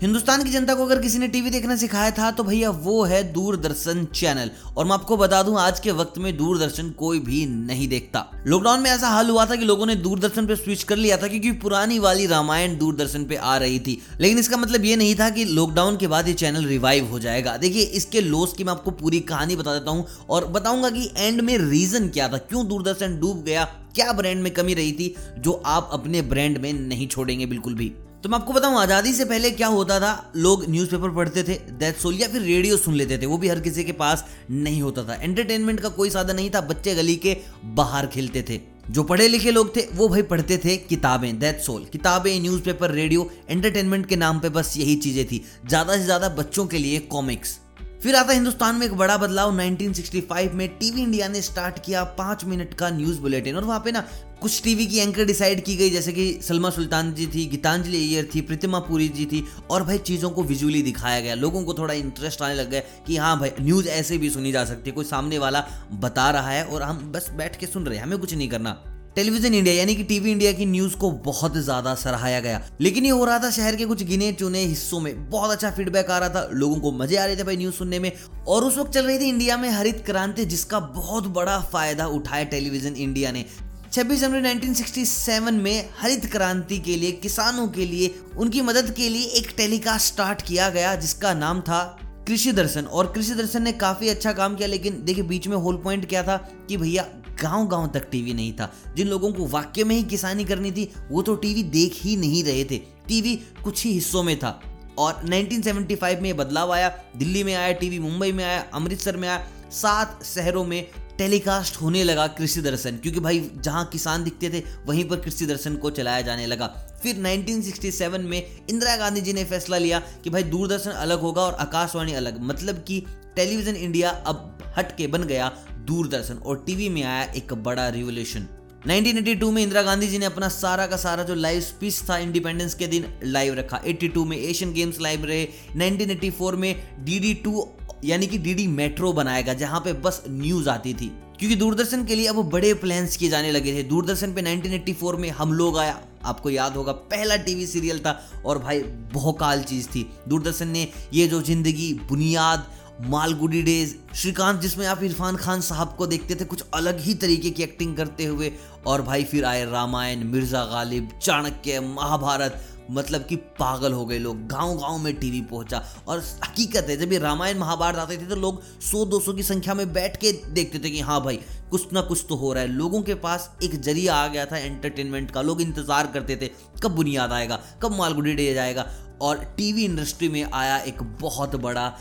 हिंदुस्तान की जनता को अगर किसी ने टीवी देखना सिखाया था तो भैया वो है दूरदर्शन चैनल। और मैं आपको बता दूँ, आज के वक्त में दूरदर्शन कोई भी नहीं देखता। लॉकडाउन में ऐसा हाल हुआ था कि लोगों ने दूरदर्शन पे स्विच कर लिया था, क्योंकि पुरानी वाली रामायण दूरदर्शन पे आ रही थी। लेकिन इसका मतलब ये नहीं था कि लॉकडाउन के बाद ये चैनल रिवाइव हो जाएगा। देखिए, इसके लॉस की मैं आपको पूरी कहानी बता देता हूँ, और बताऊँगा कि एंड में रीजन क्या था। क्यों दूरदर्शन डूब गया? क्या ब्रांड में कमी रही थी, जो आप अपने ब्रांड में नहीं छोड़ेंगे बिल्कुल भी? तो मैं आपको बताऊँ, आज़ादी से पहले क्या होता था? लोग न्यूज़पेपर पढ़ते थे दैट सोल या फिर रेडियो सुन लेते थे, वो भी हर किसी के पास नहीं होता था। एंटरटेनमेंट का कोई साधन नहीं था, बच्चे गली के बाहर खेलते थे। जो पढ़े लिखे लोग थे, वो भाई पढ़ते थे किताबें दैट सोल किताबें न्यूज़पेपर रेडियो एंटरटेनमेंट के नाम पे बस यही चीज़ें थी। ज़्यादा से ज़्यादा बच्चों के लिए कॉमिक्स फिर आता हिंदुस्तान में एक बड़ा बदलाव 1965 में टीवी इंडिया ने स्टार्ट किया पाँच मिनट का न्यूज़ बुलेटिन। और वहाँ पे ना, कुछ टीवी की एंकर डिसाइड की गई, जैसे कि सलमा सुल्तान जी थी, गीतांजलि अय्यर थी, प्रतिमा पुरी जी थी, और भाई चीज़ों को विजुअली दिखाया गया। लोगों को थोड़ा इंटरेस्ट आने लग गया कि हाँ भाई न्यूज़ ऐसे भी सुनी जा सकती है, कोई सामने वाला बता रहा है और हम बस बैठ के सुन रहे हैं, हमें कुछ नहीं करना। टेलीविज़न इंडिया, यानी कि टीवी इंडिया की न्यूज़ को बहुत ज़्यादा सराहाया गया। लेकिन ये हो रहा था शहर के कुछ गिने चुने हिस्सों में। बहुत अच्छा फीडबैक आ रहा था, लोगों को मज़े आ रहे थे भाई न्यूज़ सुनने में। और उस वक्त चल रही थी इंडिया में हरित क्रांति, जिसका बहुत बड़ा फ़ायदा उठाया टेलीविज़न इंडिया ने। 26 जनवरी 1967 में हरित क्रांति के लिए, किसानों के लिए, उनकी मदद के लिए एक टेलीकास्ट स्टार्ट किया गया, जिसका नाम था कृषि दर्शन। और कृषि दर्शन ने काफ़ी अच्छा काम किया, लेकिन देखिए बीच में होल पॉइंट क्या था कि भैया गाँव गाँव तक टीवी नहीं था। जिन लोगों को वाक्य में ही किसानी करनी थी, वो तो टीवी देख ही नहीं रहे थे। टीवी कुछ ही हिस्सों में था। और 1975 में बदलाव आया। दिल्ली में आया टीवी मुंबई में आया, अमृतसर में आया। सात शहरों में टेलीकास्ट होने लगा कृषि दर्शन। क्योंकि भाई, जहाँ किसान दिखते थे, वहीं पर कृषि दर्शन को चलाया जाने लगा। फिर 1967 में इंदिरा गांधी जी ने फैसला लिया कि भाई, दूरदर्शन अलग होगा और आकाशवाणी अलग। मतलब कि टेलीविज़न इंडिया अब हट के बन गया दूरदर्शन और टीवी में आया एक बड़ा रिवोल्यूशन 1982 में इंदिरा गांधी जी ने अपना सारा का सारा जो लाइव स्पीच था इंडिपेंडेंस के दिन लाइव रखा। 82 में एशियन गेम्स लाइव रहे। 1984 में डी टू यानी कि डीडी मेट्रो बनाया गया जहाँ पे बस न्यूज़ आती थी। क्योंकि दूरदर्शन के लिए अब बड़े प्लान्स किए जाने लगे थे। दूरदर्शन पे 1984 में हम लोग आया। आपको याद होगा, पहला टीवी सीरियल था और भाई बहुकाल चीज़ थी। दूरदर्शन ने ये जो ज़िंदगी, बुनियाद मालगुडी डेज़। श्रीकांत, जिसमें आप इरफान खान साहब को देखते थे, कुछ अलग ही तरीके की एक्टिंग करते हुए, और भाई फिर आए रामायण, मिर्ज़ा गालिब, चाणक्य, महाभारत मतलब कि पागल हो गए लोग गाँव गाँव में टीवी पहुँचा। और हकीकत है, जब ये रामायण, महाभारत आते थे तो लोग 100-200 की संख्या में बैठ के देखते थे कि हाँ भाई, कुछ ना कुछ तो हो रहा है। लोगों के पास एक ज़रिया आ गया था एंटरटेनमेंट का, लोग इंतज़ार करते थे, कब बुनियाद आएगा, कब मालगुडी डे जाएगा। और टीवी इंडस्ट्री में आया एक बहुत बड़ा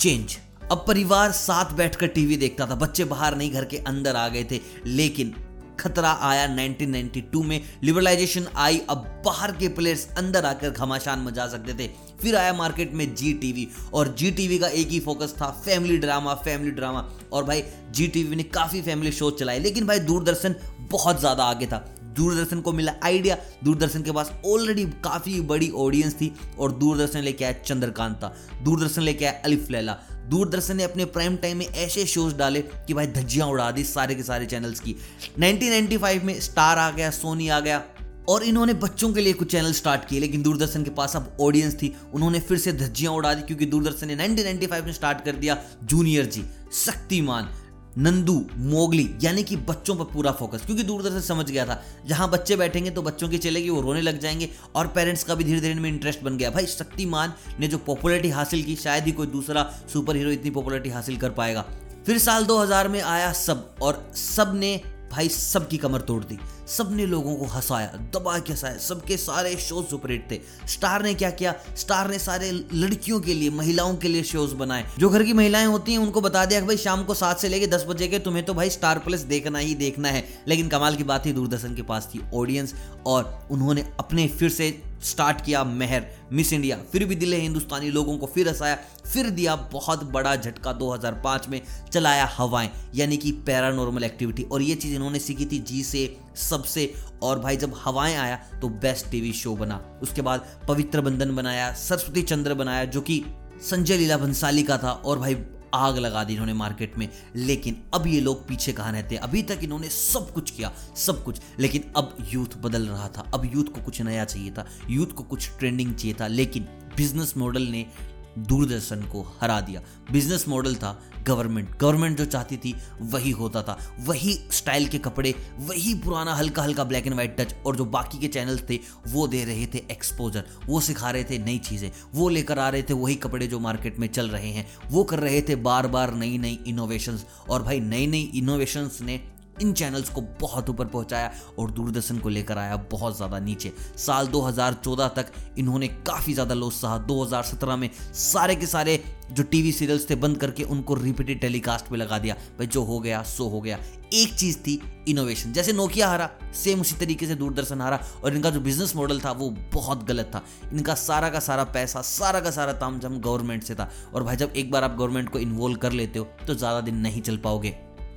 चेंज अब परिवार साथ बैठकर टीवी देखता था। बच्चे बाहर नहीं, घर के अंदर आ गए थे। लेकिन खतरा आया 1992 में। लिबरलाइजेशन आई, अब बाहर के प्लेयर्स अंदर आकर घमासान मचा सकते थे। फिर आया मार्केट में जी टीवी और जी टीवी का एक ही फोकस था फैमिली ड्रामा फैमिली ड्रामा और भाई जी टीवी ने काफ़ी फैमिली शो चलाए, लेकिन भाई, दूरदर्शन बहुत ज़्यादा आगे था। दूरदर्शन को मिला आइडिया दूरदर्शन के पास ऑलरेडी काफ़ी बड़ी ऑडियंस थी, और दूरदर्शन लेके आया चंद्रकांता। दूरदर्शन लेके आया अलिफ लैला। दूरदर्शन ने अपने प्राइम टाइम में ऐसे शोज़ डाले कि भाई धज्जियाँ उड़ा दी सारे के सारे चैनल्स की। 1995 में स्टार आ गया, सोनी आ गया, और इन्होंने बच्चों के लिए कुछ चैनल स्टार्ट किए, लेकिन दूरदर्शन के पास अब ऑडियंस थी। उन्होंने फिर से धज्जियाँ उड़ा दी, क्योंकि दूरदर्शन ने 1995 में स्टार्ट कर दिया junior Zee, Shaktimaan. Nandu, Mowgli, यानी कि बच्चों पर पूरा फोकस क्योंकि दूरदर्शन समझ गया था। जहाँ बच्चे बैठेंगे तो बच्चों की चलेगी वो रोने लग जाएँगे और पेरेंट्स का भी धीरे धीरे इनमें इंटरेस्ट बन गया। भाई, शक्तिमान ने जो पॉपुलरिटी हासिल की, शायद ही कोई दूसरा सुपर हीरो इतनी पॉपुलरिटी हासिल कर पाएगा। फिर साल 2000 में आया सब और सबने भाई सबकी कमर तोड़ दी। सबने लोगों को हंसाया दबा के हंसाया सबके सारे शोज़ सुपरहिट थे। स्टार ने क्या किया? स्टार ने सारे लड़कियों के लिए, महिलाओं के लिए शोज़ बनाए। जो घर की महिलाएँ होती हैं, उनको बता दिया कि भाई शाम को सात से लेके दस बजे के तुम्हें तो भाई स्टार प्लस देखना ही देखना है। लेकिन कमाल की बात ही दूरदर्शन के पास थी ऑडियंस और उन्होंने अपने फिर से स्टार्ट किया मेहर, मिस इंडिया, फिर भी दिले हिंदुस्तानी लोगों को फिर हंसाया, फिर दिया बहुत बड़ा झटका 2005 में, चलाया हवाएँ, यानी कि पैरानॉर्मल एक्टिविटी। और ये चीज़ इन्होंने सीखी थी जी से सबसे और भाई जब हवाएँ आया तो बेस्ट टीवी शो बना। उसके बाद पवित्र बंधन बनाया, सरस्वती चंद्र बनाया, जो कि संजय लीला भंसाली का था, और भाई आग लगा दी इन्होंने मार्केट में। लेकिन अब ये लोग पीछे कहाँ रहते अभी तक इन्होंने सब कुछ किया, सब कुछ। लेकिन अब यूथ बदल रहा था। अब यूथ को कुछ नया चाहिए था, यूथ को कुछ ट्रेंडिंग चाहिए था। लेकिन बिज़नेस मॉडल ने दूरदर्शन को हरा दिया। बिज़नेस मॉडल था गवर्नमेंट गवर्नमेंट जो चाहती थी, वही होता था। वही स्टाइल के कपड़े, वही पुराना हल्का हल्का ब्लैक एंड व्हाइट टच और जो बाकी के चैनल्स थे, वो दे रहे थे एक्सपोजर वो सिखा रहे थे नई चीज़ें। वो लेकर आ रहे थे वही कपड़े जो मार्केट में चल रहे हैं। वो कर रहे थे बार बार नई नई इनोवेशंस और भाई नई नई इनोवेशंस ने इन चैनल्स को बहुत ऊपर पहुँचाया और दूरदर्शन को लेकर आया बहुत ज़्यादा नीचे। साल 2014 तक इन्होंने काफ़ी ज़्यादा लॉस सहा। 2017 में सारे के सारे जो टीवी सीरियल्स थे बंद करके उनको रिपीटेड टेलीकास्ट पे लगा दिया। भाई, जो हो गया, सो हो गया। एक चीज़ थी इनोवेशन जैसे नोकिया हारा सेम उसी तरीके से दूरदर्शन हारा और इनका जो बिज़नेस मॉडल था वो बहुत गलत था। इनका सारा का सारा पैसा, सारा का सारा तामझाम गवर्नमेंट से था। और भाई, जब एक बार आप गवर्नमेंट को इन्वॉल्व कर लेते हो तो ज़्यादा दिन नहीं चल पाओगे।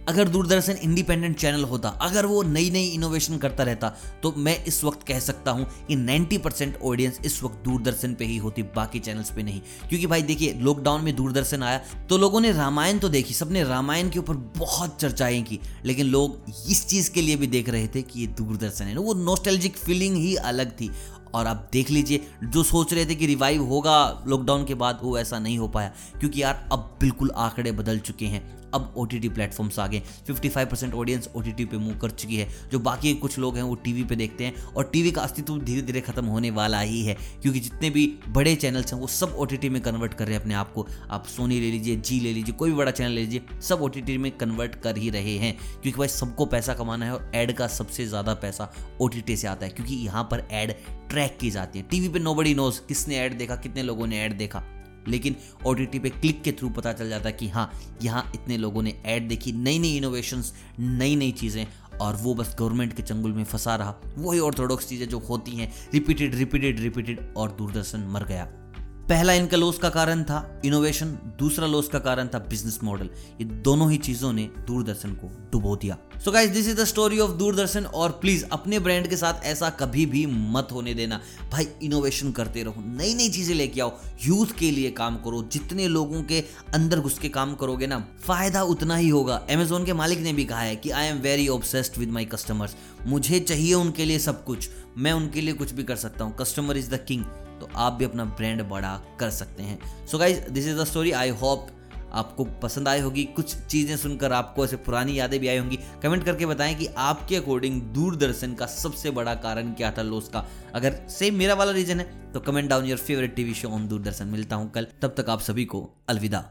अगर दूरदर्शन इंडिपेंडेंट चैनल होता, अगर वो नई नई इनोवेशन करता रहता तो मैं इस वक्त कह सकता हूँ, कि 90 परसेंट ऑडियंस इस वक्त दूरदर्शन पे ही होती, बाकी चैनल्स पे नहीं। क्योंकि भाई देखिए लॉकडाउन में दूरदर्शन आया तो लोगों ने रामायण तो देखी, सबने रामायण के ऊपर बहुत चर्चाएँ की, लेकिन लोग इस चीज़ के लिए भी देख रहे थे कि ये दूरदर्शन है। वो नोस्टैल्जिक फीलिंग ही अलग थी। और आप देख लीजिए, जो सोच रहे थे कि रिवाइव होगा लॉकडाउन के बाद, वो ऐसा नहीं हो पाया। क्योंकि यार, अब बिल्कुल आंकड़े बदल चुके हैं। अब ओ टी टी प्लेटफॉर्म्स आ गए। 55 percent audience O T T पे मूव कर चुकी है। जो बाकी कुछ लोग हैं, वो टीवी पे देखते हैं और टीवी का अस्तित्व धीरे धीरे खत्म होने वाला ही है। क्योंकि जितने भी बड़े चैनल्स हैं, वो सब ओ टी टी में कन्वर्ट कर रहे हैं अपने आप को। आप सोनी ले लीजिए जी ले लीजिए, कोई भी बड़ा चैनल ले लीजिए, सब ओ टी टी में कन्वर्ट कर ही रहे हैं। क्योंकि भाई सबको पैसा कमाना है और एड का सबसे ज़्यादा पैसा ओ टी टी से आता है। क्योंकि यहाँ पर एड ट्रैक की जाती है। टीवी पे नो बडी नोज़ किसने ऐड देखा, कितने लोगों ने ऐड देखा। लेकिन ओ पे क्लिक के थ्रू पता चल जाता है कि हाँ यहाँ इतने लोगों ने ऐड देखी नई नई इनोवेशन नई नई चीज़ें, और वो बस गवर्नमेंट के चंगुल में फंसा रहा। वही ऑर्थोडॉक्स चीज़ें जो होती हैं रिपीटेड रिपीटेड रिपीटेड और दूरदर्शन मर गया। पहला इनका लॉस का कारण था इनोवेशन दूसरा लॉस का कारण था बिज़नेस मॉडल ये दोनों ही चीज़ों ने दूरदर्शन को डुबो दिया। So guys this is the story of Doordarshan और प्लीज़ अपने ब्रांड के साथ ऐसा कभी भी मत होने देना। भाई इनोवेशन करते रहो नई नई चीज़ें लेके आओ यूथ के लिए काम करो। जितने लोगों के अंदर घुस के काम करोगे ना, फ़ायदा उतना ही होगा। अमेजोन के मालिक ने भी कहा है कि I am very obsessed with my customers मुझे चाहिए उनके लिए सब कुछ। मैं उनके लिए कुछ भी कर सकता हूँ। कस्टमर इज़ द किंग तो आप भी अपना ब्रांड बड़ा कर सकते हैं। So guys this is the story I hope आपको पसंद आई होगी। कुछ चीज़ें सुनकर आपको ऐसे पुरानी यादें भी आई होंगी। कमेंट करके बताएँ कि आपके अकॉर्डिंग दूरदर्शन का सबसे बड़ा कारण क्या था लॉस का। अगर सेम मेरा वाला रीजन है तो comment down your favourite TV show on Doordarshan. मिलता हूँ कल। तब तक आप सभी को अलविदा।